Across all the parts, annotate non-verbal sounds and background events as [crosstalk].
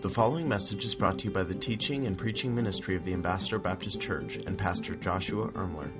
The following message is brought to you by the teaching and preaching ministry of the Ambassador Baptist Church and Pastor Joshua Ermler.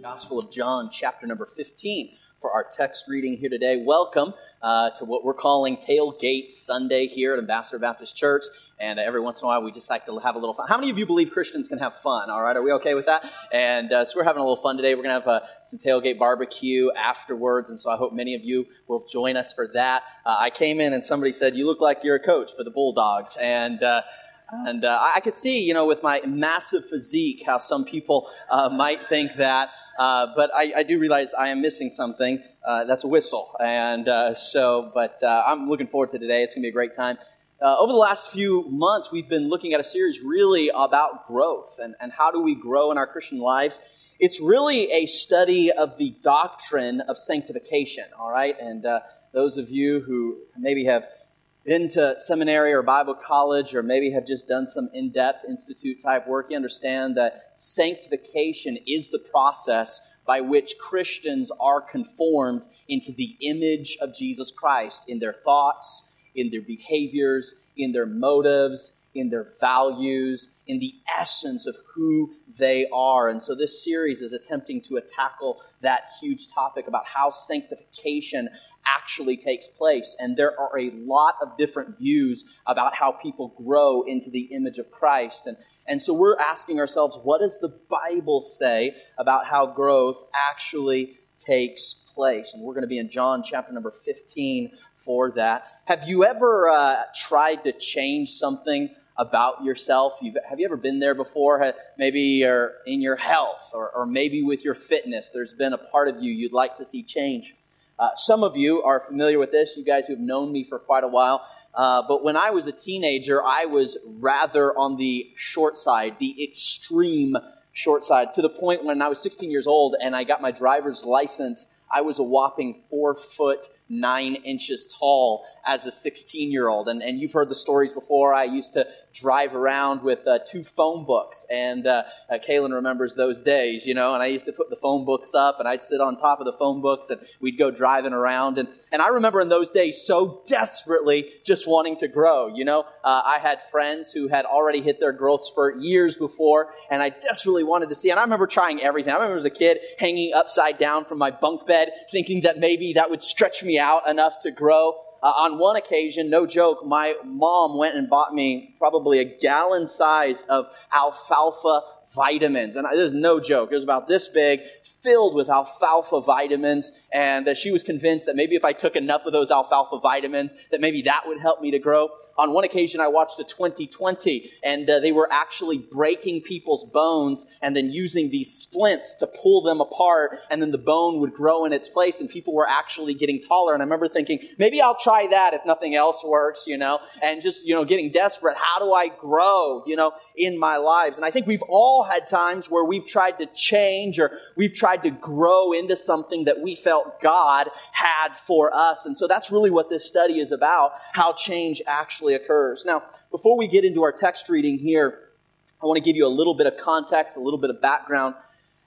Gospel of John, chapter number 15, for our text reading here today. Welcome uh, to what we're calling Tailgate Sunday here at Ambassador Baptist Church. And every once in a while, we just like to have a little fun. How many of you believe Christians can have fun? All right, are we okay with that? And uh, so we're having a little fun today. We're going to have uh, some tailgate barbecue afterwards, and so I hope many of you will join us for that. Uh, I came in and somebody said, "You look like you're a coach for the Bulldogs," and uh, and uh, I could see, you know, with my massive physique, how some people uh, might think that. Uh, but I, I, do realize I am missing something. Uh, that's a whistle. And uh, so, but uh, I'm looking forward to today. It's going to be a great time. over the last few months, we've been looking at a series really about growth and, and how do we grow in our Christian lives. It's really a study of the doctrine of sanctification, all right? And those of you who maybe have been to seminary or Bible college or maybe have just done some in depth institute type work, you understand that sanctification is the process by which Christians are conformed into the image of Jesus Christ in their thoughts, in their behaviors, in their motives, in their values, in the essence of who they are. And so this series is attempting to tackle that huge topic about how sanctification actually takes place. And there are a lot of different views about how people grow into the image of Christ. And, and so we're asking ourselves, what does the Bible say about how growth actually takes place? And we're going to be in John chapter number 15 for that. Have you ever uh, tried to change something? about yourself. You've, have you ever been there before? Maybe in your health or, or maybe with your fitness. There's been a part of you you'd like to see change. Uh, some of you are familiar with this, you guys who have known me for quite a while. Uh, but when I was a teenager, I was rather on the short side, the extreme short side, to the point when I was 16 years old and I got my driver's license, I was a whopping four foot nine inches tall as a 16 year old. And, and you've heard the stories before. I used to drive around with uh, two phone books. And uh, uh, Kaylin remembers those days, you know, and I used to put the phone books up and I'd sit on top of the phone books and we'd go driving around. And, and I remember in those days so desperately just wanting to grow, you know. Uh, I had friends who had already hit their growth spurt years before and I desperately wanted to see. And I remember trying everything. I remember as a kid hanging upside down from my bunk bed thinking that maybe that would stretch me out enough to grow. Uh, on one occasion, no joke, my mom went and bought me probably a gallon size of alfalfa vitamins. And there's no joke. It was about this big, filled with alfalfa vitamins. And uh, she was convinced that maybe if I took enough of those alfalfa vitamins, that maybe that would help me to grow. On one occasion, I watched a 2020, and uh, they were actually breaking people's bones and then using these splints to pull them apart, and then the bone would grow in its place, and people were actually getting taller. And I remember thinking, maybe I'll try that if nothing else works, you know, and just, you know, getting desperate. How do I grow, you know, in my lives? And I think we've all had times where we've tried to change or we've tried to grow into something that we felt God had for us. And so that's really what this study is about, how change actually occurs. Now, before we get into our text reading here, I want to give you a little bit of context, a little bit of background.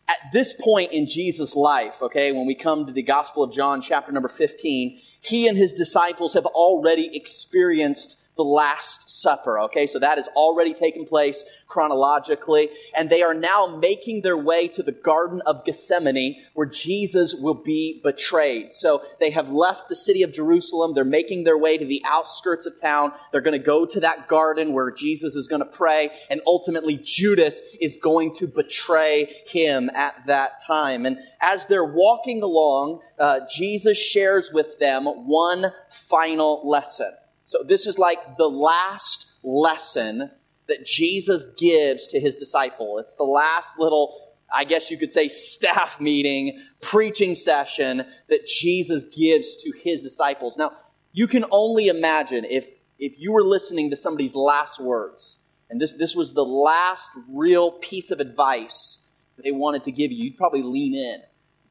At this point in Jesus' life, okay, when we come to the Gospel of John, chapter number 15, he and his disciples have already experienced the Last Supper. Okay, so that has already taken place chronologically, and they are now making their way to the Garden of Gethsemane where Jesus will be betrayed. So they have left the city of Jerusalem. They're making their way to the outskirts of town. They're going to go to that garden where Jesus is going to pray, and ultimately Judas is going to betray him at that time. And as they're walking along, uh, Jesus shares with them one final lesson. So this is like the last lesson that Jesus gives to his disciple. It's the last little, I guess you could say, staff meeting, preaching session that Jesus gives to his disciples. Now, you can only imagine if, if you were listening to somebody's last words, and this, this was the last real piece of advice that they wanted to give you, you'd probably lean in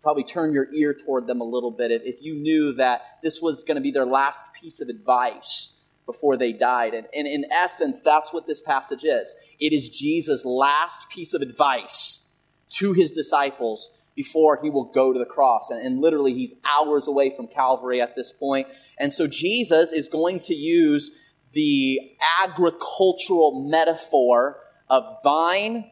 probably turn your ear toward them a little bit if, if you knew that this was going to be their last piece of advice before they died. And, and in essence, that's what this passage is. It is Jesus' last piece of advice to his disciples before he will go to the cross. And, and literally, he's hours away from Calvary at this point. And so Jesus is going to use the agricultural metaphor of vine,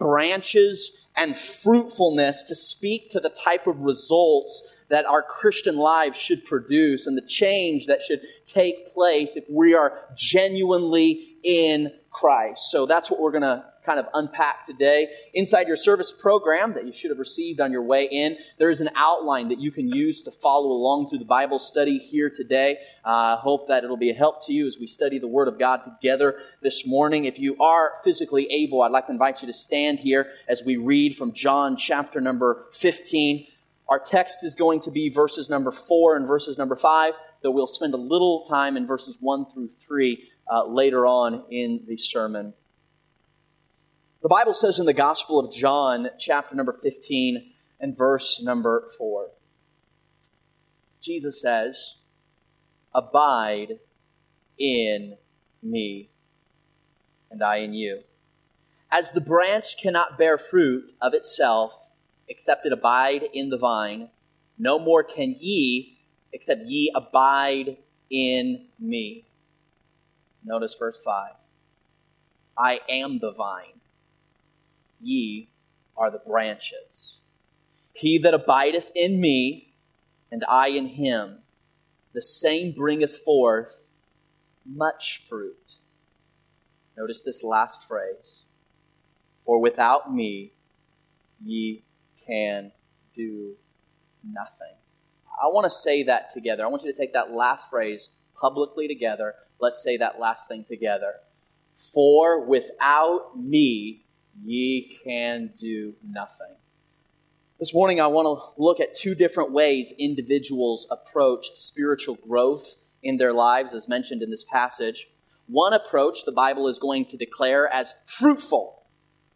branches, and fruitfulness to speak to the type of results that our Christian lives should produce and the change that should take place if we are genuinely in Christ. So that's what we're going to kind of unpack today. Inside your service program that you should have received on your way in, there is an outline that you can use to follow along through the Bible study here today. I uh, hope that it'll be a help to you as we study the Word of God together this morning. If you are physically able, I'd like to invite you to stand here as we read from John chapter number 15. Our text is going to be verses number 4 and verses number 5, though we'll spend a little time in verses 1 through 3 uh, later on in the sermon. The Bible says in the Gospel of John, chapter number 15 and verse number 4, Jesus says, Abide in me, and I in you. As the branch cannot bear fruit of itself, except it abide in the vine, no more can ye, except ye abide in me. Notice verse 5. I am the vine ye are the branches. He that abideth in me, and I in him, the same bringeth forth much fruit. Notice this last phrase For without me, ye can do nothing. I want to say that together. I want you to take that last phrase publicly together. Let's say that last thing together. For without me, ye can do nothing. This morning, I want to look at two different ways individuals approach spiritual growth in their lives, as mentioned in this passage. One approach the Bible is going to declare as fruitful,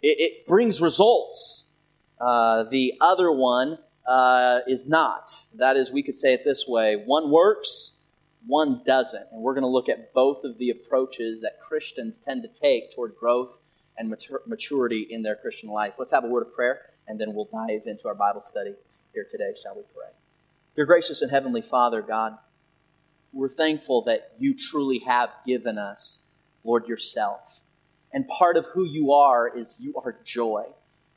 it, it brings results. Uh, the other one uh, is not. That is, we could say it this way one works, one doesn't. And we're going to look at both of the approaches that Christians tend to take toward growth and matur- maturity in their Christian life. Let's have a word of prayer, and then we'll dive into our Bible study here today, shall we pray? Dear gracious and heavenly Father, God, we're thankful that you truly have given us, Lord, yourself. And part of who you are is you are joy.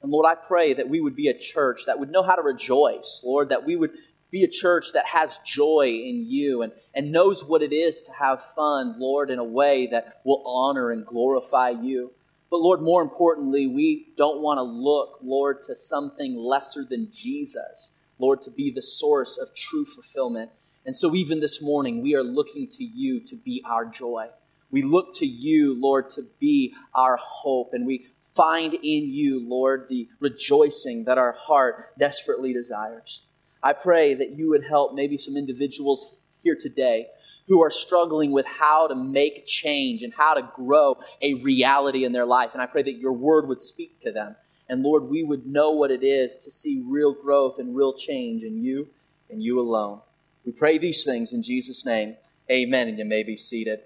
And Lord, I pray that we would be a church that would know how to rejoice, Lord, that we would be a church that has joy in you and, and knows what it is to have fun, Lord, in a way that will honor and glorify you. But Lord, more importantly, we don't want to look, Lord, to something lesser than Jesus, Lord, to be the source of true fulfillment. And so even this morning, we are looking to you to be our joy. We look to you, Lord, to be our hope. And we find in you, Lord, the rejoicing that our heart desperately desires. I pray that you would help maybe some individuals here today who are struggling with how to make change and how to grow a reality in their life. And I pray that your word would speak to them. And Lord, we would know what it is to see real growth and real change in you and you alone. We pray these things in Jesus' name. Amen. And you may be seated.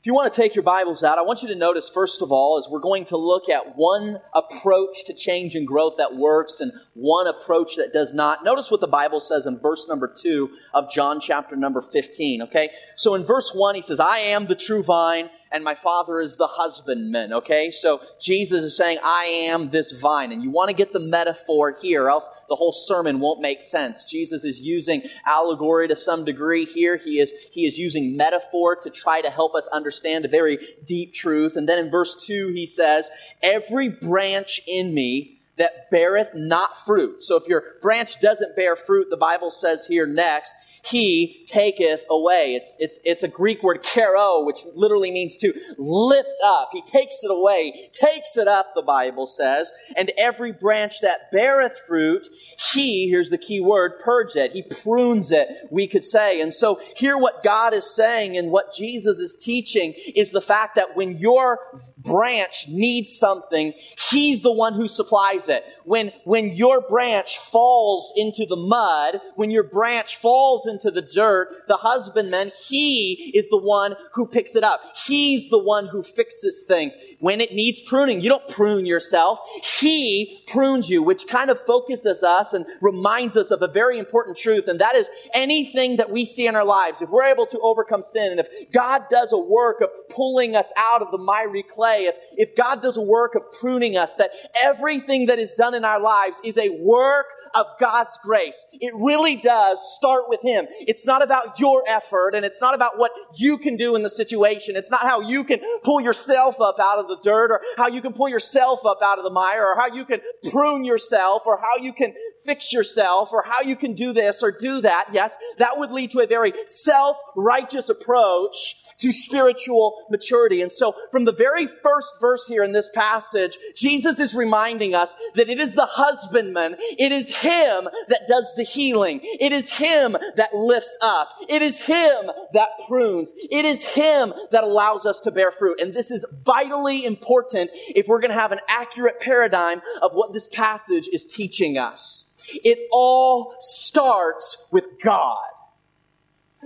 If you want to take your Bibles out, I want you to notice, first of all, as we're going to look at one approach to change and growth that works and one approach that does not. Notice what the Bible says in verse number 2 of John chapter number 15, okay? So in verse 1, he says, I am the true vine, and my father is the husbandman, okay? So Jesus is saying, I am this vine. And you want to get the metaphor here, else the whole sermon won't make sense. Jesus is using allegory to some degree here. He is, he is using metaphor to try to help us understand a very deep truth. And then in verse 2, he says, Every branch in me that beareth not fruit. So if your branch doesn't bear fruit, the Bible says here next, he taketh away. It's, it's, it's a Greek word, kero, which literally means to lift up. He takes it away, takes it up, the Bible says. And every branch that beareth fruit, he, here's the key word, purge it. He prunes it, we could say. And so here what God is saying and what Jesus is teaching is the fact that when your branch needs something, he's the one who supplies it. When, when your branch falls into the mud, when your branch falls into the dirt, the husbandman, he is the one who picks it up. He's the one who fixes things. When it needs pruning, you don't prune yourself. He prunes you, which kind of focuses us and reminds us of a very important truth, and that is anything that we see in our lives, if we're able to overcome sin, and if God does a work of pulling us out of the miry clay, if, if God does a work of pruning us, that everything that is done in our lives is a work of God's grace. It really does start with Him. It's not about your effort and it's not about what you can do in the situation. It's not how you can pull yourself up out of the dirt or how you can pull yourself up out of the mire or how you can prune yourself or how you can fix yourself or how you can do this or do that. Yes, that would lead to a very self-righteous approach to spiritual maturity. And so from the very first verse here in this passage, Jesus is reminding us that it is the husbandman, it is him that does the healing. It is him that lifts up. It is him that prunes. It is him that allows us to bear fruit. And this is vitally important if we're going to have an accurate paradigm of what this passage is teaching us. It all starts with God.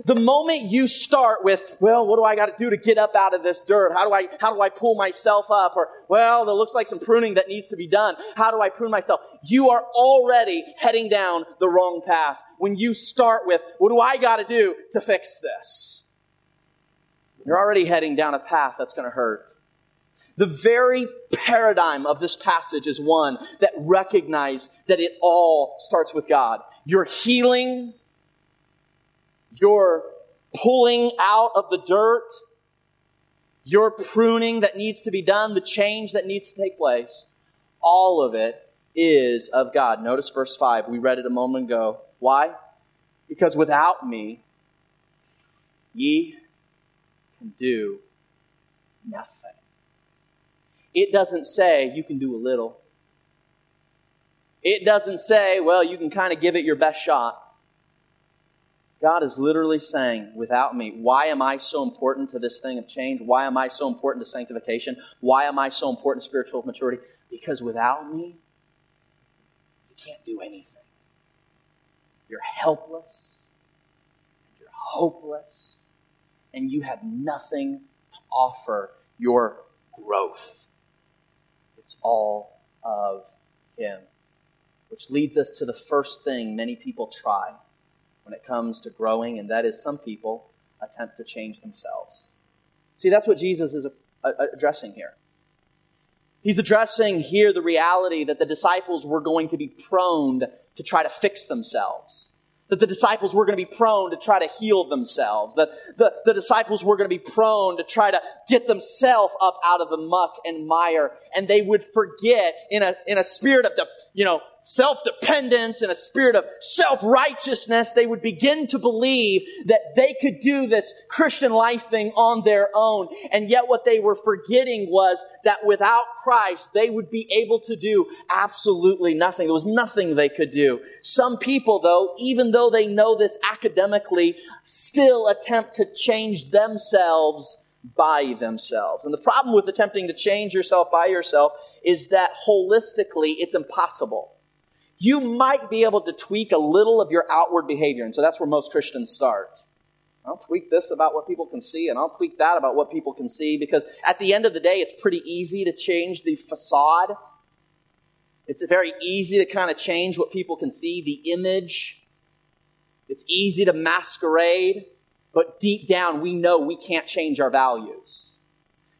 The moment you start with, well, what do I got to do to get up out of this dirt? How do I, how do I pull myself up? Or, well, there looks like some pruning that needs to be done. How do I prune myself? You are already heading down the wrong path. When you start with, what do I got to do to fix this? You're already heading down a path that's going to hurt. The very paradigm of this passage is one that recognizes that it all starts with God. Your healing, your pulling out of the dirt, your pruning that needs to be done, the change that needs to take place, all of it is of God. Notice verse 5. We read it a moment ago. Why? Because without me, ye can do nothing. It doesn't say you can do a little. It doesn't say, well, you can kind of give it your best shot. God is literally saying, without me, why am I so important to this thing of change? Why am I so important to sanctification? Why am I so important to spiritual maturity? Because without me, you can't do anything. You're helpless, you're hopeless, and you have nothing to offer your growth. It's all of Him. Which leads us to the first thing many people try when it comes to growing, and that is some people attempt to change themselves. See, that's what Jesus is addressing here. He's addressing here the reality that the disciples were going to be prone to try to fix themselves that the disciples were going to be prone to try to heal themselves, that the, the disciples were going to be prone to try to get themselves up out of the muck and mire, and they would forget in a, in a spirit of, the, you know, self-dependence and a spirit of self-righteousness, they would begin to believe that they could do this Christian life thing on their own. And yet what they were forgetting was that without Christ, they would be able to do absolutely nothing. There was nothing they could do. Some people, though, even though they know this academically, still attempt to change themselves by themselves. And the problem with attempting to change yourself by yourself is that holistically, it's impossible you might be able to tweak a little of your outward behavior. And so that's where most Christians start. I'll tweak this about what people can see, and I'll tweak that about what people can see, because at the end of the day, it's pretty easy to change the facade. It's very easy to kind of change what people can see, the image. It's easy to masquerade, but deep down, we know we can't change our values.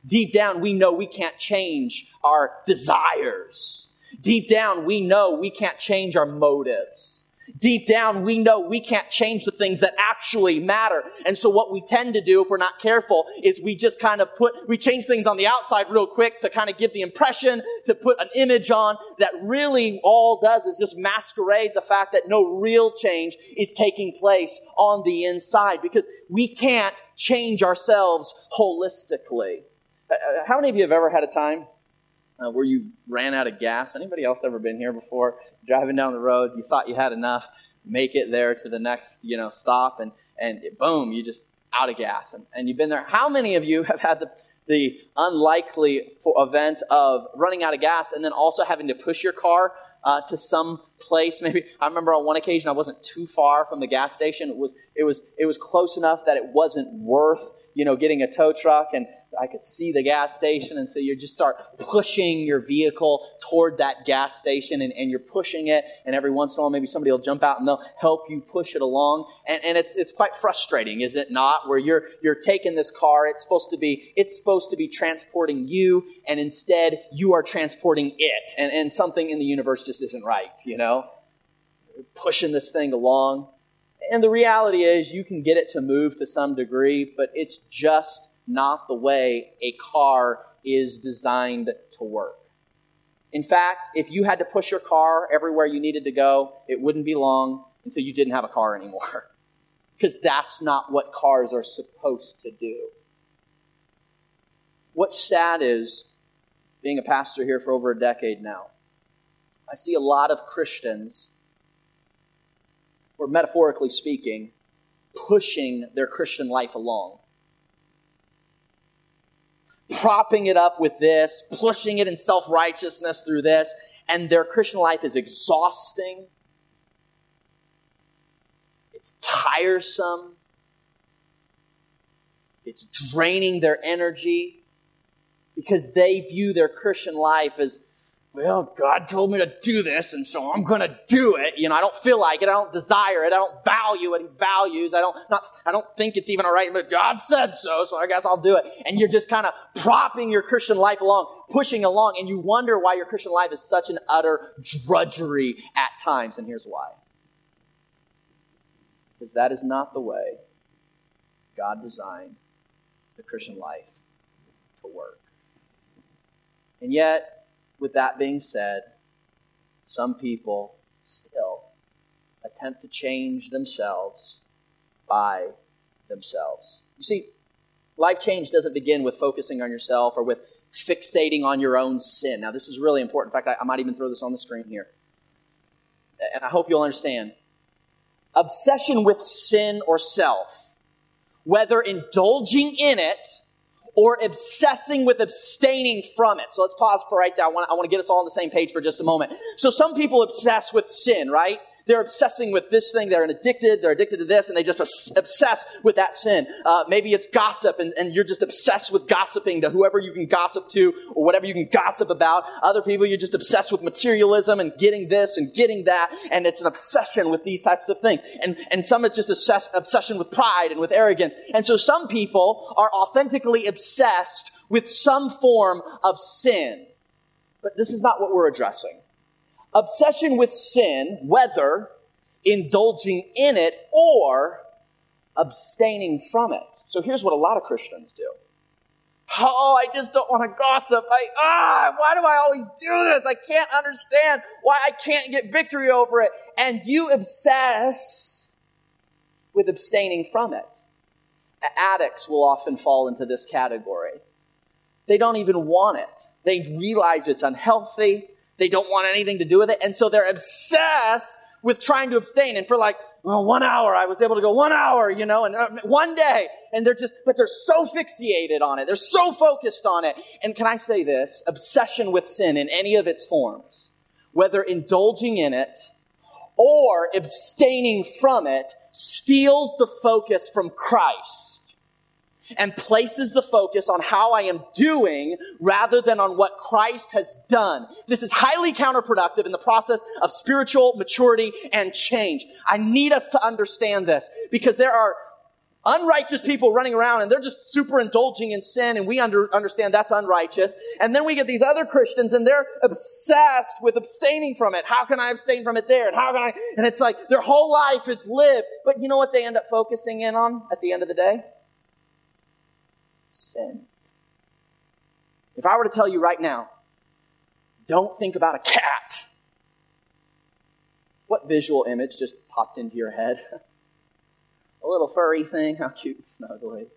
Deep down, we know we can't change our desires. Deep down, we know we can't change our motives. Deep down, we know we can't change the things that actually matter. And so what we tend to do, if we're not careful, is we just kind of put, we change things on the outside real quick to kind of give the impression, to put an image on that really all does is just masquerade the fact that no real change is taking place on the inside because we can't change ourselves holistically. Uh, uh, how many of you have ever had a time uh, where you ran out of gas. Anybody else ever been here before? Driving down the road, you thought you had enough, make it there to the next, you know, stop, and and boom, you just out of gas, and, and you've been there. How many of you have had the the unlikely event of running out of gas and then also having to push your car uh, to some place. Maybe I remember on one occasion I wasn't too far from the gas station. It was it was it was close enough that it wasn't worth you know getting a tow truck and I could see the gas station, and so you just start pushing your vehicle toward that gas station, and, and you're pushing it, and every once in a while, maybe somebody will jump out and they'll help you push it along, and, and it's it's quite frustrating, is it not? Where you're you're taking this car, it's supposed to be it's supposed to be transporting you, and instead you are transporting it, and and something in the universe just isn't right, you know, pushing this thing along, and the reality is you can get it to move to some degree, but it's just not the way a car is designed to work. In fact, if you had to push your car everywhere you needed to go, it wouldn't be long until you didn't have a car anymore. [laughs] Because that's not what cars are supposed to do. What's sad is, being a pastor here for over a decade now, I see a lot of Christians, or metaphorically speaking, pushing their Christian life along propping it up with this, pushing it in self righteousness through this, and their Christian life is exhausting. It's tiresome. It's draining their energy because they view their Christian life as well, God told me to do this, and so I'm going to do it. You know, I don't feel like it. I don't desire it. I don't value what He values. I don't not. I don't think it's even all right, but God said so, so I guess I'll do it. And you're just kind of propping your Christian life along, pushing along, and you wonder why your Christian life is such an utter drudgery at times. And here's why: because that is not the way God designed the Christian life to work. And yet, with that being said, some people still attempt to change themselves by themselves. You see, life change doesn't begin with focusing on yourself or with fixating on your own sin. Now, this is really important. In fact, I, I might even throw this on the screen here. And I hope you'll understand. Obsession with sin or self, whether indulging in it or obsessing with abstaining from it. So let's pause for right there. I want, I want to get us all on the same page for just a moment. So some people obsess with sin, right? They're obsessing with this thing. They're addicted. They're addicted to this, and they just obsess with that sin. Uh, maybe it's gossip, and, and you're just obsessed with gossiping to whoever you can gossip to or whatever you can gossip about. Other people, you're just obsessed with materialism and getting this and getting that, and it's an obsession with these types of things. And, and some it's just obsess- obsession with pride and with arrogance. And so some people are authentically obsessed with some form of sin. But this is not what we're addressing. Obsession with sin, whether indulging in it or abstaining from it. So here's what a lot of Christians do. Oh, I just don't want to gossip. I, ah, why do I always do this? I can't understand why I can't get victory over it. And you obsess with abstaining from it. Addicts will often fall into this category. They don't even want it. They realize it's unhealthy. They don't want anything to do with it. And so they're obsessed with trying to abstain. And for like, well, one hour, I was able to go one hour, you know, and uh, one day. And they're just, but they're so fixated on it. They're so focused on it. And can I say this? Obsession with sin in any of its forms, whether indulging in it or abstaining from it, steals the focus from Christ and places the focus on how I am doing rather than on what Christ has done. This is highly counterproductive in the process of spiritual maturity and change. I need us to understand this because there are unrighteous people running around and they're just super indulging in sin and we under, understand that's unrighteous. And then we get these other Christians and they're obsessed with abstaining from it. How can I abstain from it there? And how can I? And it's like their whole life is lived. But you know what they end up focusing in on at the end of the day? Sin. If I were to tell you right now, don't think about a cat, what visual image just popped into your head? [laughs] a little furry thing, how cute [laughs] and snuggly.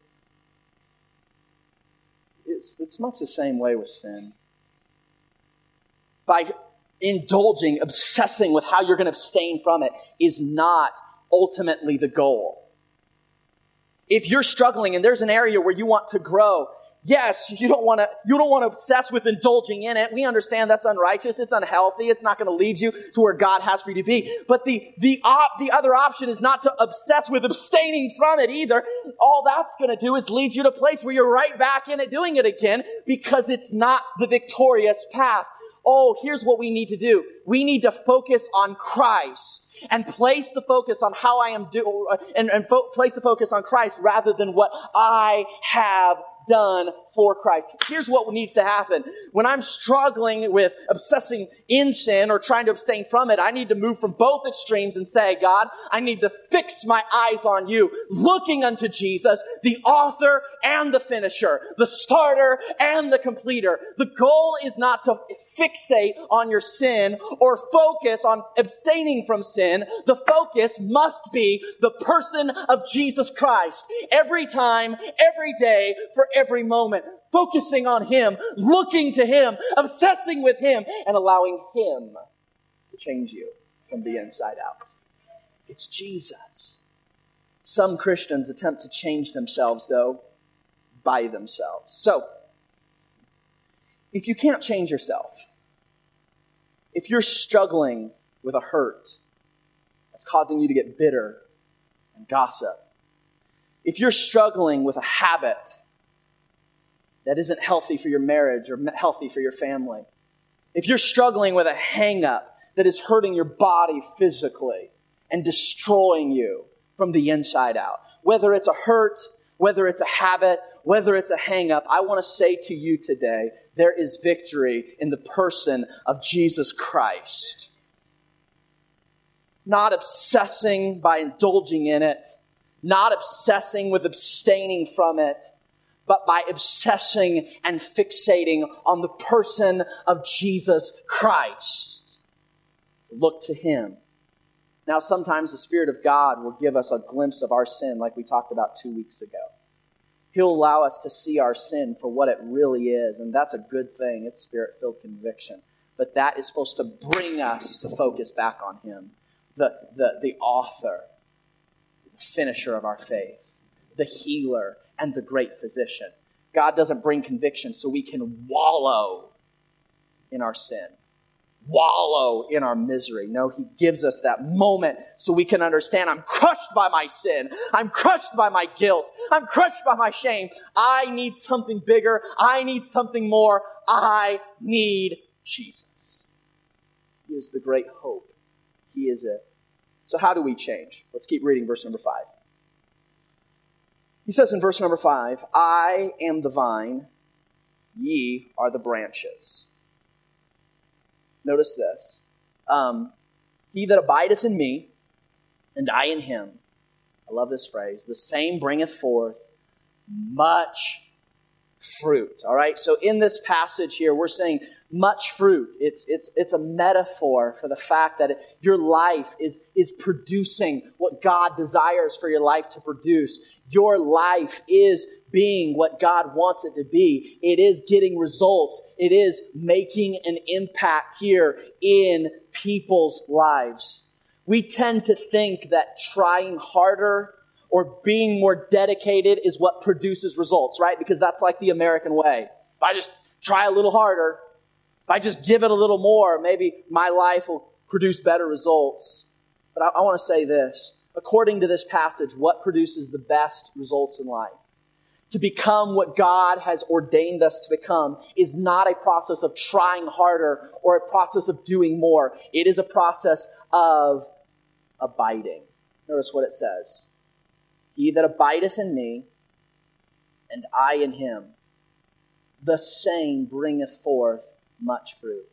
It's, it's much the same way with sin. By indulging, obsessing with how you're going to abstain from it is not ultimately the goal. If you're struggling and there's an area where you want to grow, Yes, you don't want to, you don't want to obsess with indulging in it. We understand that's unrighteous. It's unhealthy. It's not going to lead you to where God has for you to be. But the, the op, the other option is not to obsess with abstaining from it either. All that's going to do is lead you to a place where you're right back in it doing it again because it's not the victorious path. Oh, here's what we need to do. We need to focus on Christ and place the focus on how I am do, uh, and, and fo- place the focus on Christ rather than what I have done for Christ. Here's what needs to happen. When I'm struggling with obsessing in sin or trying to abstain from it, I need to move from both extremes and say, God, I need to fix my eyes on you, looking unto Jesus, the author and the finisher, the starter and the completer. The goal is not to fixate on your sin or focus on abstaining from sin. The focus must be the person of Jesus Christ. Every time, every day, for every moment focusing on Him, looking to Him, obsessing with Him, and allowing Him to change you from the inside out. It's Jesus. Some Christians attempt to change themselves, though, by themselves. So, if you can't change yourself, if you're struggling with a hurt that's causing you to get bitter and gossip, if you're struggling with a habit that isn't healthy for your marriage or healthy for your family, if you're struggling with a hangup that is hurting your body physically and destroying you from the inside out, whether it's a hurt, whether it's a habit, whether it's a hangup, I want to say to you today there is victory in the person of Jesus Christ. Not obsessing by indulging in it, not obsessing with abstaining from it, but by obsessing and fixating on the person of Jesus Christ. Look to Him. Now, sometimes the Spirit of God will give us a glimpse of our sin, like we talked about two weeks ago. He'll allow us to see our sin for what it really is, and that's a good thing. It's spirit filled conviction. But that is supposed to bring us to focus back on Him, the, the, the author, the finisher of our faith, the healer, and the great physician. God doesn't bring conviction so we can wallow in our sin, wallow in our misery. No, He gives us that moment so we can understand I'm crushed by my sin. I'm crushed by my guilt. I'm crushed by my shame. I need something bigger. I need something more. I need Jesus. He is the great hope. He is it. So, how do we change? Let's keep reading verse number five. He says in verse number five, I am the vine, ye are the branches. Notice this. Um, he that abideth in me, and I in him, I love this phrase, the same bringeth forth much fruit. All right? So in this passage here, we're saying much fruit. It's, it's, it's a metaphor for the fact that your life is, is producing what God desires for your life to produce. Your life is being what God wants it to be. It is getting results. It is making an impact here in people's lives. We tend to think that trying harder or being more dedicated is what produces results, right? Because that's like the American way. If I just try a little harder, if I just give it a little more, maybe my life will produce better results. But I, I want to say this. According to this passage, what produces the best results in life? To become what God has ordained us to become is not a process of trying harder or a process of doing more. It is a process of abiding. Notice what it says He that abideth in me, and I in him, the same bringeth forth much fruit.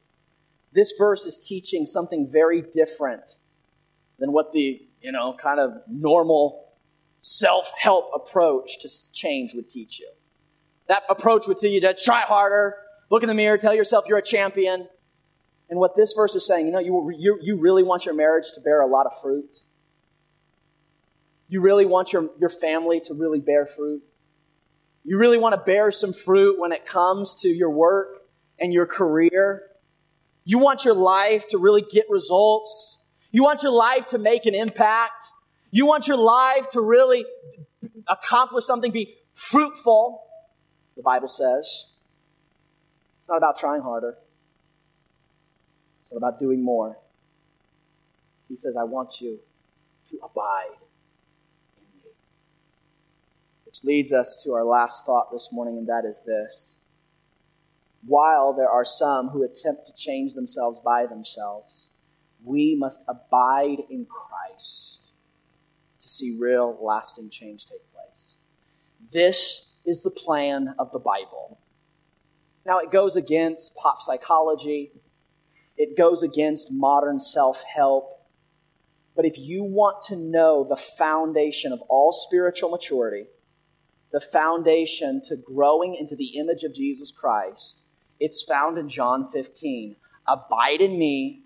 This verse is teaching something very different than what the, you know, kind of normal self help approach to change would teach you. That approach would tell you to try harder, look in the mirror, tell yourself you're a champion. And what this verse is saying, you know, you, you, you really want your marriage to bear a lot of fruit? You really want your, your family to really bear fruit? You really want to bear some fruit when it comes to your work? And your career. You want your life to really get results. You want your life to make an impact. You want your life to really accomplish something, be fruitful. the Bible says. It's not about trying harder, it's not about doing more. He says, I want you to abide in me. Which leads us to our last thought this morning, and that is this. While there are some who attempt to change themselves by themselves, we must abide in Christ to see real, lasting change take place. This is the plan of the Bible. Now, it goes against pop psychology, it goes against modern self help. But if you want to know the foundation of all spiritual maturity, the foundation to growing into the image of Jesus Christ, it's found in John 15. Abide in me,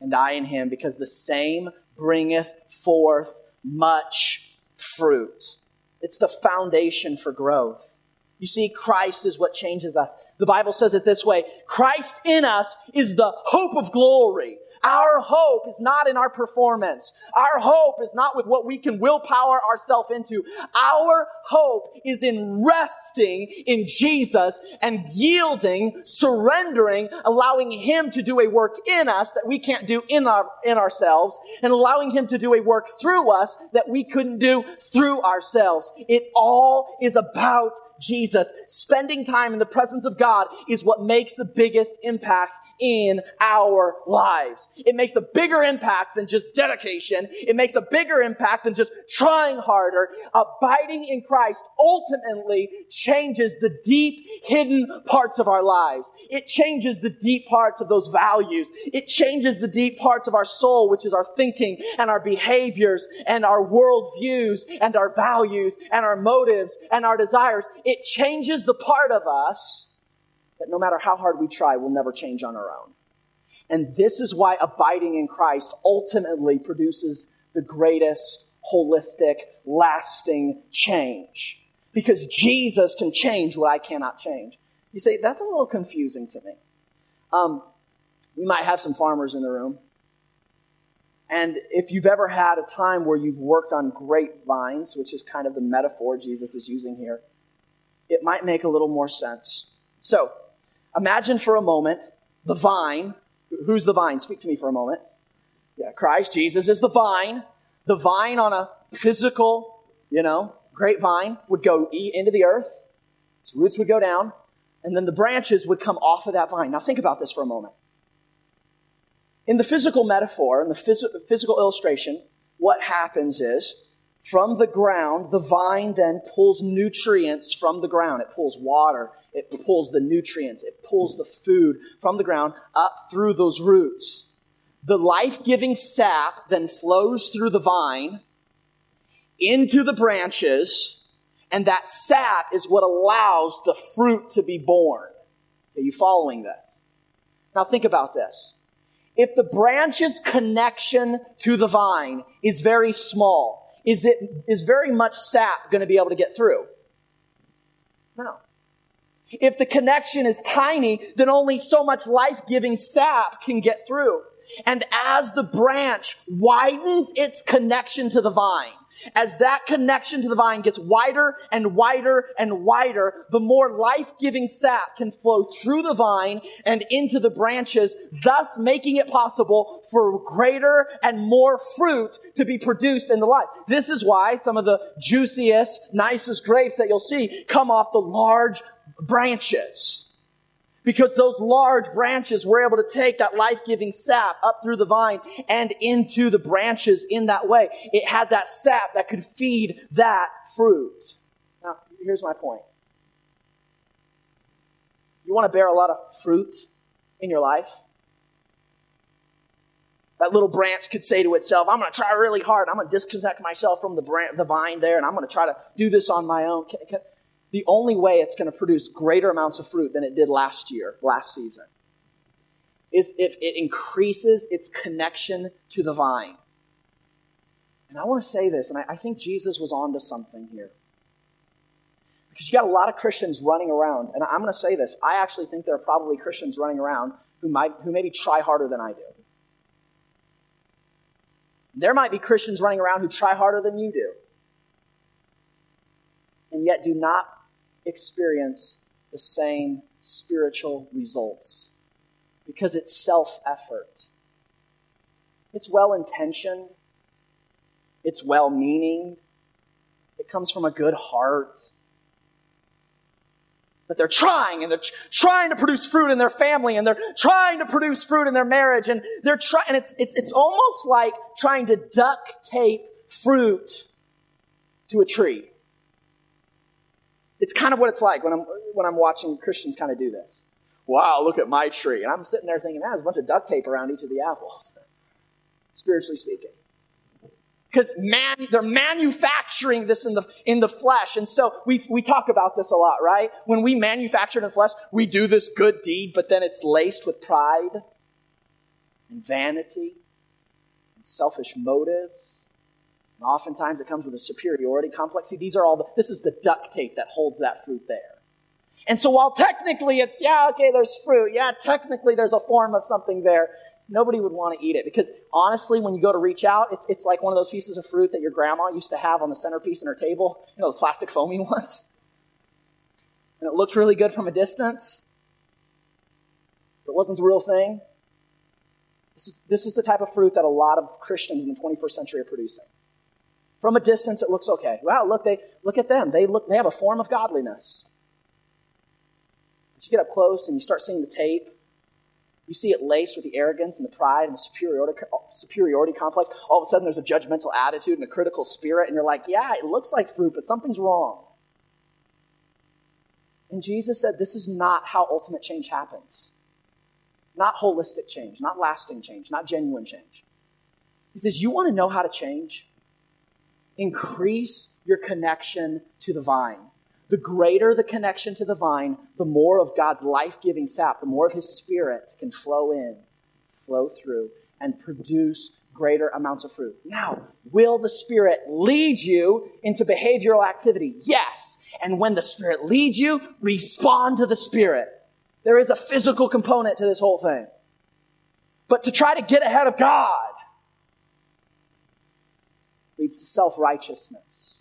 and I in him, because the same bringeth forth much fruit. It's the foundation for growth. You see, Christ is what changes us. The Bible says it this way Christ in us is the hope of glory. Our hope is not in our performance. Our hope is not with what we can willpower ourselves into. Our hope is in resting in Jesus and yielding, surrendering, allowing Him to do a work in us that we can't do in our, in ourselves and allowing Him to do a work through us that we couldn't do through ourselves. It all is about Jesus. Spending time in the presence of God is what makes the biggest impact in our lives. It makes a bigger impact than just dedication. It makes a bigger impact than just trying harder. Abiding in Christ ultimately changes the deep hidden parts of our lives. It changes the deep parts of those values. It changes the deep parts of our soul, which is our thinking and our behaviors and our worldviews and our values and our motives and our desires. It changes the part of us that no matter how hard we try, we'll never change on our own. And this is why abiding in Christ ultimately produces the greatest holistic, lasting change. Because Jesus can change what I cannot change. You say, that's a little confusing to me. Um, we might have some farmers in the room. And if you've ever had a time where you've worked on grapevines, which is kind of the metaphor Jesus is using here, it might make a little more sense. So, Imagine for a moment the vine. Who's the vine? Speak to me for a moment. Yeah, Christ, Jesus is the vine. The vine on a physical, you know, grapevine would go into the earth. Its roots would go down, and then the branches would come off of that vine. Now think about this for a moment. In the physical metaphor, in the phys- physical illustration, what happens is from the ground, the vine then pulls nutrients from the ground. It pulls water, it pulls the nutrients, it pulls the food from the ground up through those roots. The life giving sap then flows through the vine into the branches, and that sap is what allows the fruit to be born. Are you following this? Now think about this. If the branch's connection to the vine is very small, is it is very much sap going to be able to get through? No. If the connection is tiny, then only so much life-giving sap can get through. And as the branch widens its connection to the vine, as that connection to the vine gets wider and wider and wider, the more life-giving sap can flow through the vine and into the branches, thus making it possible for greater and more fruit to be produced in the life. This is why some of the juiciest, nicest grapes that you'll see come off the large branches. Because those large branches were able to take that life giving sap up through the vine and into the branches in that way. It had that sap that could feed that fruit. Now, here's my point. You want to bear a lot of fruit in your life? That little branch could say to itself, I'm going to try really hard. I'm going to disconnect myself from the, branch, the vine there, and I'm going to try to do this on my own. Can, can, the only way it's going to produce greater amounts of fruit than it did last year, last season, is if it increases its connection to the vine. And I want to say this, and I, I think Jesus was onto something here. Because you got a lot of Christians running around, and I'm going to say this. I actually think there are probably Christians running around who might who maybe try harder than I do. There might be Christians running around who try harder than you do, and yet do not experience the same spiritual results because it's self effort. It's well intentioned, it's well meaning, it comes from a good heart. But they're trying and they're trying to produce fruit in their family and they're trying to produce fruit in their marriage and they're trying, and it's, it's, it's almost like trying to duct tape fruit to a tree. It's kind of what it's like when I'm, when I'm watching Christians kind of do this. Wow, look at my tree. And I'm sitting there thinking, ah, there's a bunch of duct tape around each of the apples, spiritually speaking. Because man, they're manufacturing this in the, in the flesh. And so we, we talk about this a lot, right? When we manufacture in the flesh, we do this good deed, but then it's laced with pride and vanity and selfish motives and oftentimes it comes with a superiority complex. See, these are all the, this is the duct tape that holds that fruit there. And so while technically it's, yeah, okay, there's fruit. Yeah, technically there's a form of something there. Nobody would want to eat it because honestly, when you go to reach out, it's, it's like one of those pieces of fruit that your grandma used to have on the centerpiece in her table. You know, the plastic foamy [laughs] ones. And it looked really good from a distance. But it wasn't the real thing. This is, this is the type of fruit that a lot of Christians in the 21st century are producing. From a distance, it looks okay. Wow, look, they look at them. They look they have a form of godliness. But you get up close and you start seeing the tape. You see it laced with the arrogance and the pride and the superiority, superiority complex. All of a sudden, there's a judgmental attitude and a critical spirit, and you're like, yeah, it looks like fruit, but something's wrong. And Jesus said, this is not how ultimate change happens. Not holistic change, not lasting change, not genuine change. He says, You want to know how to change? Increase your connection to the vine. The greater the connection to the vine, the more of God's life giving sap, the more of His Spirit can flow in, flow through, and produce greater amounts of fruit. Now, will the Spirit lead you into behavioral activity? Yes. And when the Spirit leads you, respond to the Spirit. There is a physical component to this whole thing. But to try to get ahead of God, leads to self righteousness,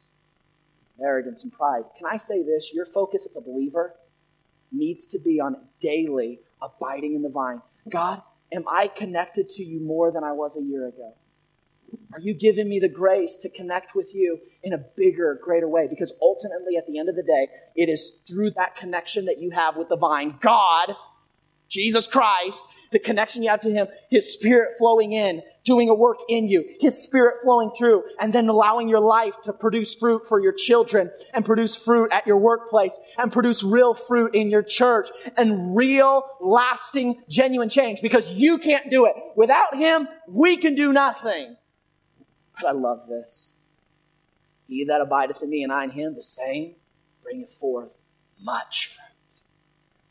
arrogance, and pride. Can I say this? Your focus as a believer needs to be on daily abiding in the vine. God, am I connected to you more than I was a year ago? Are you giving me the grace to connect with you in a bigger, greater way? Because ultimately, at the end of the day, it is through that connection that you have with the vine, God, Jesus Christ, the connection you have to Him, His Spirit flowing in, doing a work in you, His Spirit flowing through, and then allowing your life to produce fruit for your children, and produce fruit at your workplace, and produce real fruit in your church, and real, lasting, genuine change. Because you can't do it. Without Him, we can do nothing. But I love this. He that abideth in me and I in him, the same bringeth forth much.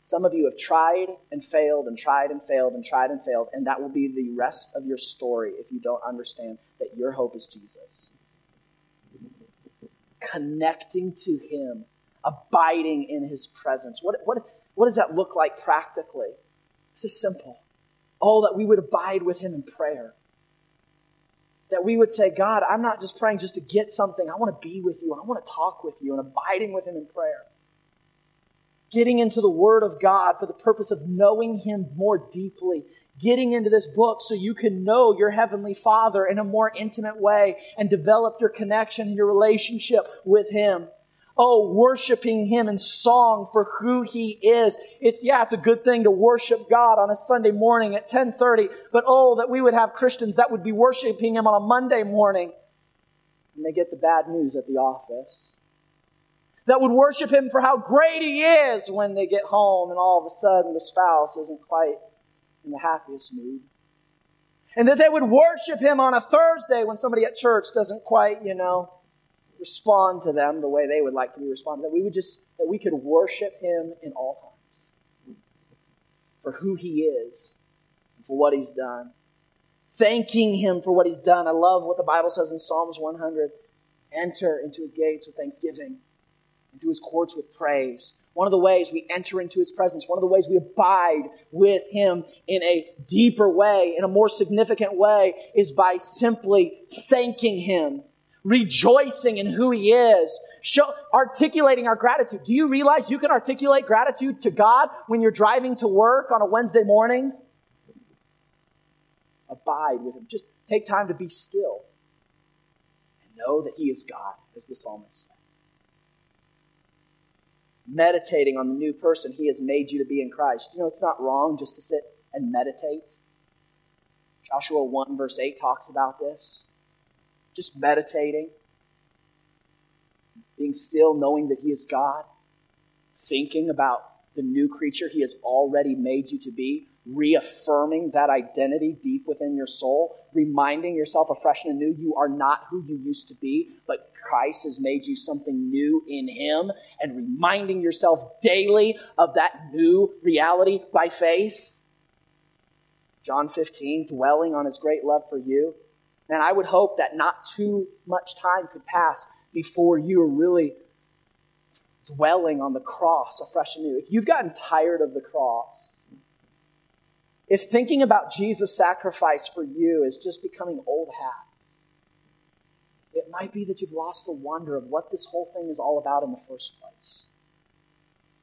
Some of you have tried and failed and tried and failed and tried and failed, and that will be the rest of your story if you don't understand that your hope is Jesus. Connecting to Him, abiding in His presence. What, what, what does that look like practically? It's just simple. Oh, that we would abide with Him in prayer. That we would say, God, I'm not just praying just to get something. I want to be with you. I want to talk with you and abiding with Him in prayer getting into the Word of God for the purpose of knowing Him more deeply, getting into this book so you can know your Heavenly Father in a more intimate way and develop your connection and your relationship with Him. Oh, worshiping Him in song for who He is. It's, yeah, it's a good thing to worship God on a Sunday morning at 1030, but oh, that we would have Christians that would be worshiping Him on a Monday morning and they get the bad news at the office that would worship him for how great he is when they get home and all of a sudden the spouse isn't quite in the happiest mood. And that they would worship him on a Thursday when somebody at church doesn't quite, you know, respond to them the way they would like to be responded. That we would just, that we could worship him in all times for who he is and for what he's done. Thanking him for what he's done. I love what the Bible says in Psalms 100. Enter into his gates with thanksgiving his courts with praise. One of the ways we enter into his presence, one of the ways we abide with him in a deeper way, in a more significant way, is by simply thanking him. rejoicing in who He is, show, articulating our gratitude. Do you realize you can articulate gratitude to God when you're driving to work on a Wednesday morning? Abide with Him. Just take time to be still and know that He is God, as the psalmist said. Meditating on the new person He has made you to be in Christ. You know, it's not wrong just to sit and meditate. Joshua 1, verse 8 talks about this. Just meditating, being still, knowing that He is God, thinking about the new creature He has already made you to be, reaffirming that identity deep within your soul, reminding yourself afresh and anew you are not who you used to be, but Christ has made you something new in Him, and reminding yourself daily of that new reality by faith. John 15, dwelling on his great love for you. And I would hope that not too much time could pass before you are really dwelling on the cross afresh and new. If you've gotten tired of the cross, if thinking about Jesus' sacrifice for you is just becoming old hat, it might be that you've lost the wonder of what this whole thing is all about in the first place.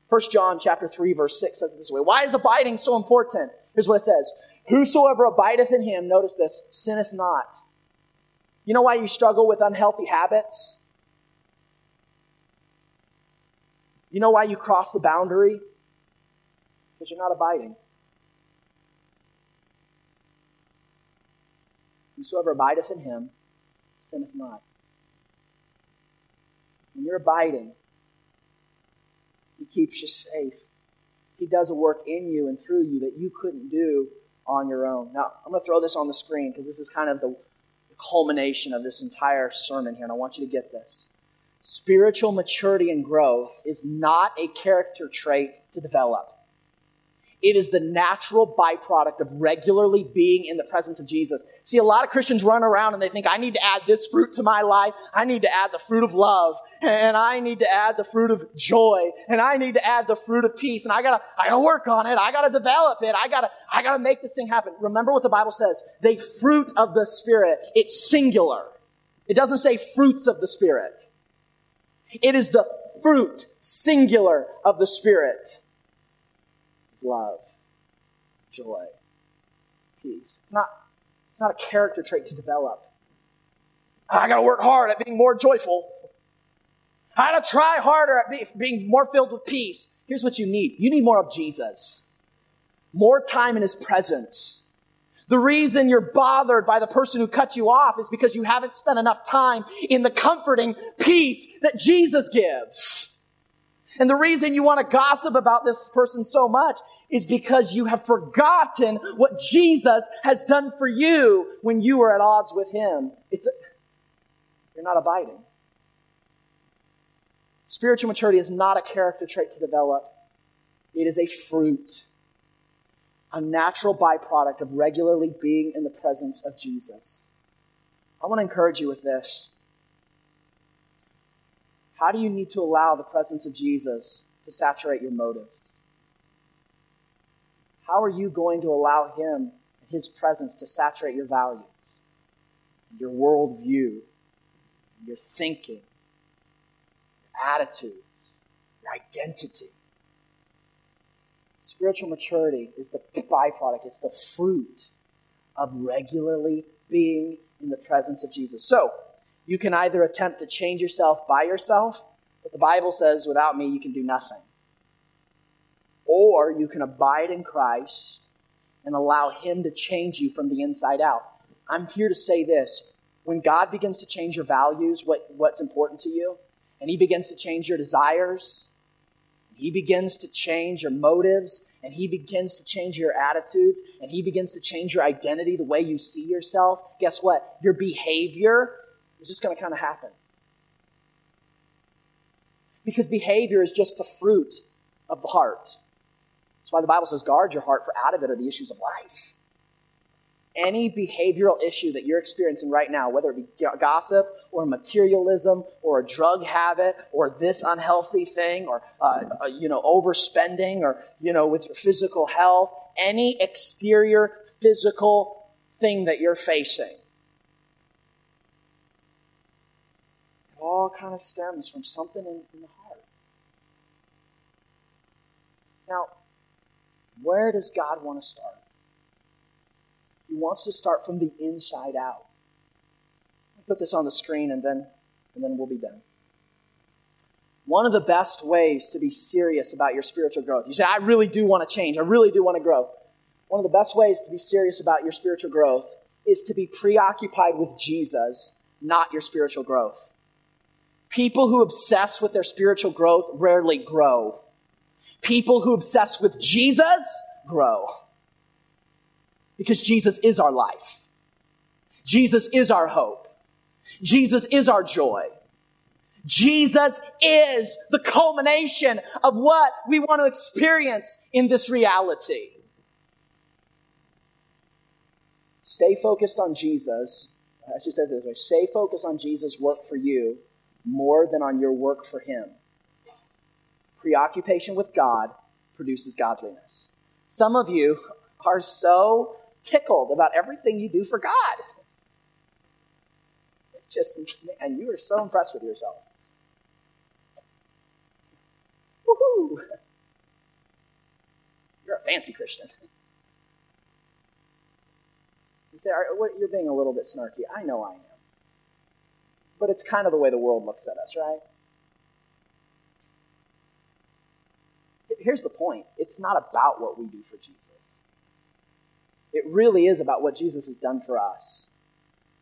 1 John chapter 3 verse 6 says it this way. Why is abiding so important? Here's what it says. Whosoever abideth in him, notice this, sinneth not. You know why you struggle with unhealthy habits? You know why you cross the boundary? Because you're not abiding. Whosoever abideth in him sinneth not. When you're abiding, he keeps you safe. He does a work in you and through you that you couldn't do on your own. Now, I'm going to throw this on the screen because this is kind of the culmination of this entire sermon here, and I want you to get this. Spiritual maturity and growth is not a character trait to develop. It is the natural byproduct of regularly being in the presence of Jesus. See, a lot of Christians run around and they think, I need to add this fruit to my life. I need to add the fruit of love. And I need to add the fruit of joy. And I need to add the fruit of peace. And I gotta, I gotta work on it. I gotta develop it. I gotta, I gotta make this thing happen. Remember what the Bible says. The fruit of the Spirit. It's singular. It doesn't say fruits of the Spirit. It is the fruit, singular, of the Spirit love, joy, peace. It's not, it's not a character trait to develop. I gotta work hard at being more joyful. I gotta try harder at be, being more filled with peace. Here's what you need. You need more of Jesus. More time in His presence. The reason you're bothered by the person who cut you off is because you haven't spent enough time in the comforting peace that Jesus gives. And the reason you want to gossip about this person so much is because you have forgotten what Jesus has done for you when you were at odds with him. It's a, you're not abiding. Spiritual maturity is not a character trait to develop. It is a fruit, a natural byproduct of regularly being in the presence of Jesus. I want to encourage you with this. How do you need to allow the presence of Jesus to saturate your motives? How are you going to allow Him and His presence to saturate your values, your worldview, your thinking, your attitudes, your identity? Spiritual maturity is the byproduct, it's the fruit of regularly being in the presence of Jesus. So, you can either attempt to change yourself by yourself, but the Bible says, without me, you can do nothing. Or you can abide in Christ and allow Him to change you from the inside out. I'm here to say this. When God begins to change your values, what, what's important to you, and He begins to change your desires, He begins to change your motives, and He begins to change your attitudes, and He begins to change your identity, the way you see yourself, guess what? Your behavior is just going to kind of happen. Because behavior is just the fruit of the heart. That's why the Bible says, guard your heart, for out of it are the issues of life. Any behavioral issue that you're experiencing right now, whether it be gossip or materialism or a drug habit or this unhealthy thing or, uh, uh, you know, overspending or, you know, with your physical health, any exterior physical thing that you're facing, all kind of stems from something in, in the heart. Now, where does God want to start? He wants to start from the inside out. I'll put this on the screen and then, and then we'll be done. One of the best ways to be serious about your spiritual growth. You say, I really do want to change. I really do want to grow. One of the best ways to be serious about your spiritual growth is to be preoccupied with Jesus, not your spiritual growth. People who obsess with their spiritual growth rarely grow. People who obsess with Jesus grow. Because Jesus is our life. Jesus is our hope. Jesus is our joy. Jesus is the culmination of what we want to experience in this reality. Stay focused on Jesus. I should say this way stay focused on Jesus' work for you more than on your work for Him. Preoccupation with God produces godliness. Some of you are so tickled about everything you do for God. Just, and you are so impressed with yourself. Woohoo! You're a fancy Christian. You say, you're being a little bit snarky. I know I am. But it's kind of the way the world looks at us, right? Here's the point it's not about what we do for Jesus. It really is about what Jesus has done for us.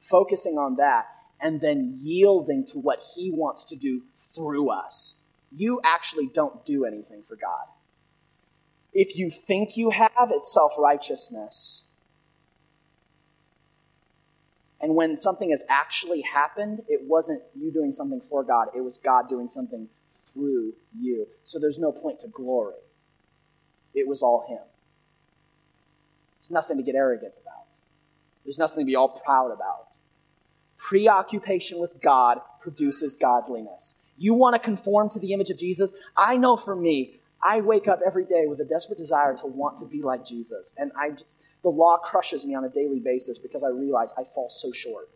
Focusing on that and then yielding to what he wants to do through us. You actually don't do anything for God. If you think you have, it's self righteousness. And when something has actually happened, it wasn't you doing something for God, it was God doing something through you. So there's no point to glory. It was all Him. There's nothing to get arrogant about, there's nothing to be all proud about. Preoccupation with God produces godliness. You want to conform to the image of Jesus? I know for me, I wake up every day with a desperate desire to want to be like Jesus. And I just, the law crushes me on a daily basis because I realize I fall so short.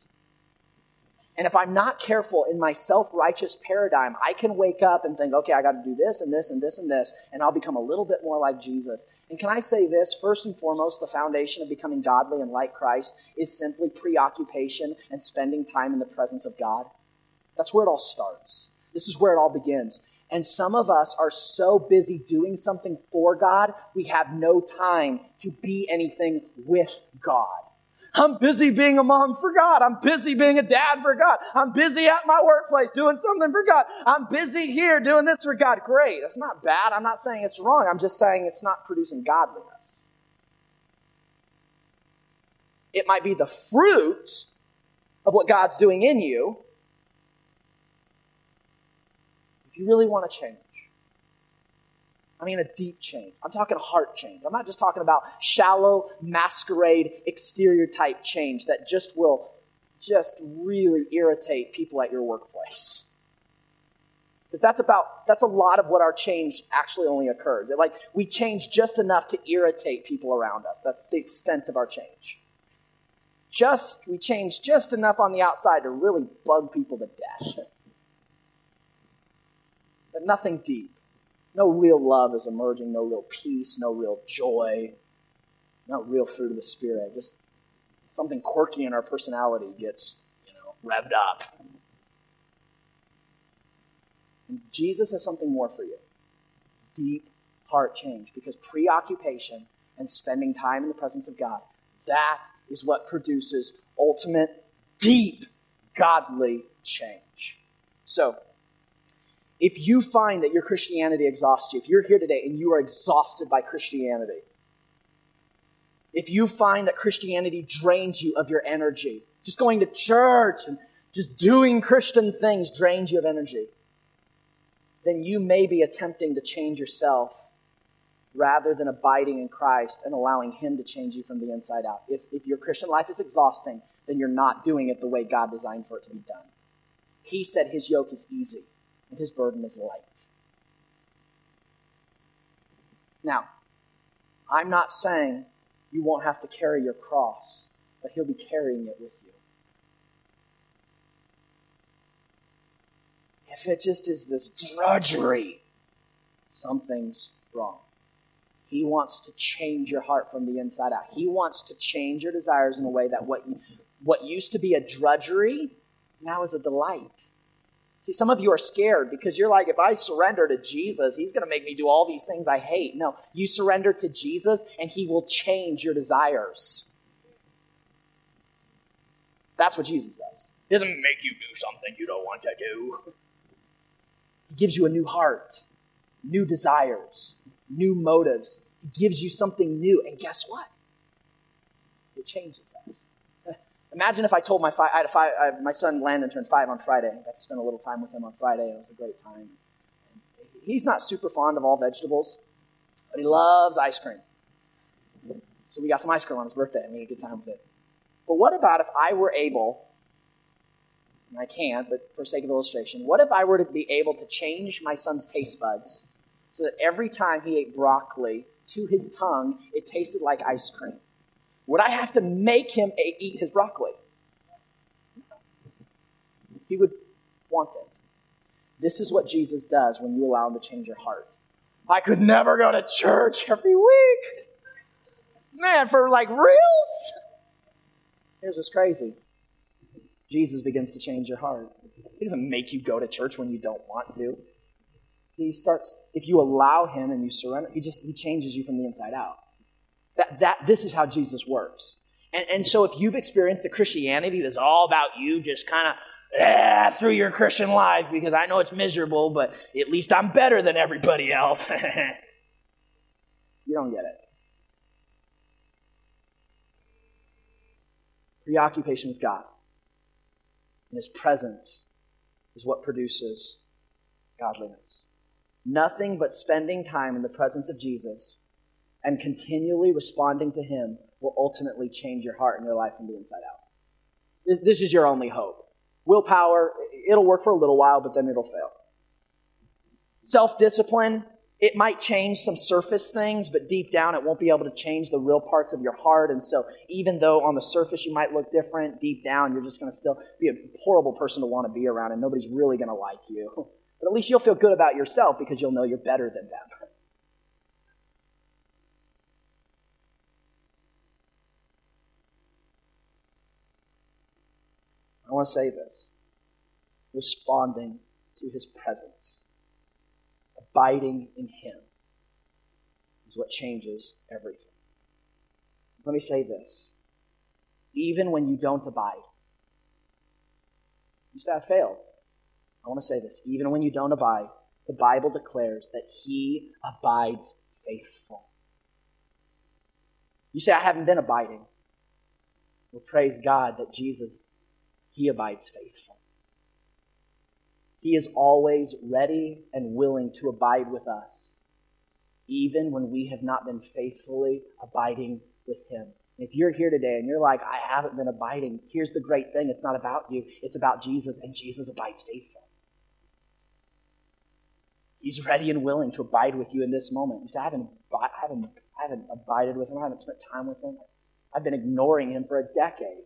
And if I'm not careful in my self righteous paradigm, I can wake up and think, okay, I got to do this and this and this and this, and I'll become a little bit more like Jesus. And can I say this? First and foremost, the foundation of becoming godly and like Christ is simply preoccupation and spending time in the presence of God. That's where it all starts. This is where it all begins. And some of us are so busy doing something for God, we have no time to be anything with God. I'm busy being a mom for God. I'm busy being a dad for God. I'm busy at my workplace doing something for God. I'm busy here doing this for God. Great. That's not bad. I'm not saying it's wrong. I'm just saying it's not producing godliness. It might be the fruit of what God's doing in you, if you really want to change, I mean a deep change. I'm talking heart change. I'm not just talking about shallow masquerade exterior type change that just will just really irritate people at your workplace. Because that's about that's a lot of what our change actually only occurs. Like we change just enough to irritate people around us. That's the extent of our change. Just we change just enough on the outside to really bug people to death [laughs] but nothing deep. No real love is emerging, no real peace, no real joy, no real fruit of the Spirit. Just something quirky in our personality gets, you know, revved up. And Jesus has something more for you deep heart change because preoccupation and spending time in the presence of God, that is what produces ultimate, deep, godly change. So, if you find that your Christianity exhausts you, if you're here today and you are exhausted by Christianity, if you find that Christianity drains you of your energy, just going to church and just doing Christian things drains you of energy, then you may be attempting to change yourself rather than abiding in Christ and allowing Him to change you from the inside out. If, if your Christian life is exhausting, then you're not doing it the way God designed for it to be done. He said His yoke is easy and his burden is light. Now, I'm not saying you won't have to carry your cross, but he'll be carrying it with you. if it just is this drudgery, something's wrong. He wants to change your heart from the inside out. He wants to change your desires in a way that what, what used to be a drudgery now is a delight. See, some of you are scared because you're like, if I surrender to Jesus, he's going to make me do all these things I hate. No, you surrender to Jesus and he will change your desires. That's what Jesus does. He doesn't make you do something you don't want to do. He gives you a new heart, new desires, new motives. He gives you something new. And guess what? It changes. Imagine if I told my five, I had a five, I, my son Landon turned five on Friday. I got to spend a little time with him on Friday. It was a great time. He's not super fond of all vegetables, but he loves ice cream. So we got some ice cream on his birthday, and we had a good time with it. But what about if I were able, and I can't, but for sake of illustration, what if I were to be able to change my son's taste buds so that every time he ate broccoli, to his tongue, it tasted like ice cream? Would I have to make him eat his broccoli? He would want it. This is what Jesus does when you allow him to change your heart. I could never go to church every week. Man, for like reals? Here's what's crazy Jesus begins to change your heart. He doesn't make you go to church when you don't want to. He starts, if you allow him and you surrender, he just he changes you from the inside out. That, that, this is how Jesus works. And, and so if you've experienced a Christianity that's all about you just kind of eh, through your Christian life because I know it's miserable, but at least I'm better than everybody else. [laughs] you don't get it. Preoccupation with God and His presence is what produces godliness. Nothing but spending time in the presence of Jesus and continually responding to Him will ultimately change your heart and your life from the inside out. This is your only hope. Willpower, it'll work for a little while, but then it'll fail. Self discipline, it might change some surface things, but deep down it won't be able to change the real parts of your heart. And so, even though on the surface you might look different, deep down you're just going to still be a horrible person to want to be around, and nobody's really going to like you. [laughs] But at least you'll feel good about yourself because you'll know you're better than them. [laughs] I want to say this responding to his presence, abiding in him, is what changes everything. Let me say this even when you don't abide, you say, I failed. I want to say this. Even when you don't abide, the Bible declares that he abides faithful. You say, I haven't been abiding. Well, praise God that Jesus he abides faithful. He is always ready and willing to abide with us, even when we have not been faithfully abiding with Him. If you're here today and you're like, I haven't been abiding, here's the great thing it's not about you, it's about Jesus, and Jesus abides faithful. He's ready and willing to abide with you in this moment. You say, I haven't, I haven't, I haven't abided with Him, I haven't spent time with Him. I've been ignoring Him for a decade.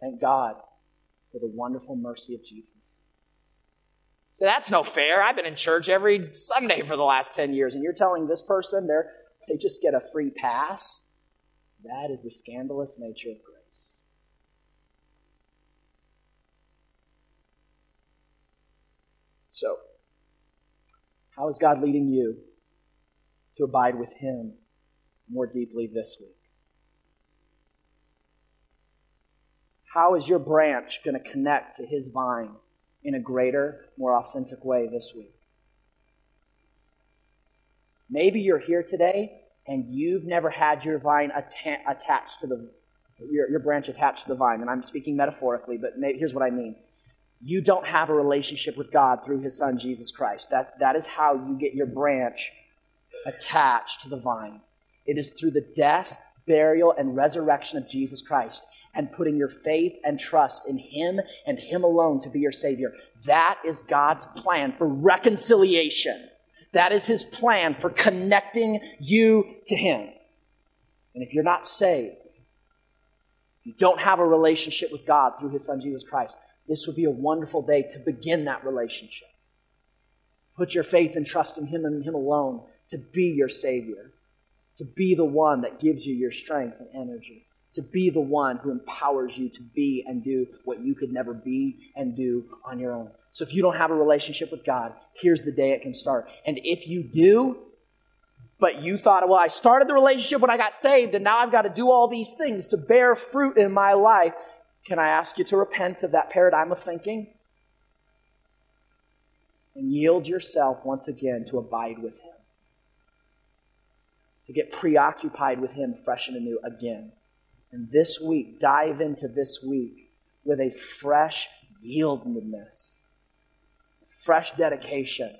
Thank God for the wonderful mercy of Jesus. So that's no fair. I've been in church every Sunday for the last 10 years, and you're telling this person they're, they just get a free pass? That is the scandalous nature of grace. So, how is God leading you to abide with Him more deeply this week? How is your branch going to connect to his vine in a greater, more authentic way this week? Maybe you're here today and you've never had your vine atta- attached to the your, your branch attached to the vine. And I'm speaking metaphorically, but here's what I mean. You don't have a relationship with God through his son Jesus Christ. That, that is how you get your branch attached to the vine. It is through the death, burial, and resurrection of Jesus Christ and putting your faith and trust in Him and Him alone to be your Savior. That is God's plan for reconciliation. That is His plan for connecting you to Him. And if you're not saved, you don't have a relationship with God through His Son Jesus Christ, this would be a wonderful day to begin that relationship. Put your faith and trust in Him and Him alone to be your Savior, to be the one that gives you your strength and energy, to be the one who empowers you to be and do what you could never be and do on your own. So if you don't have a relationship with God, here's the day it can start. And if you do, but you thought, well, I started the relationship when I got saved, and now I've got to do all these things to bear fruit in my life. Can I ask you to repent of that paradigm of thinking? And yield yourself once again to abide with Him. To get preoccupied with Him fresh and anew again. And this week, dive into this week with a fresh yieldedness, fresh dedication,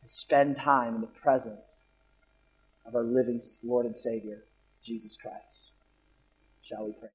and spend time in the presence of our living Lord and Savior, Jesus Christ. Shall we pray?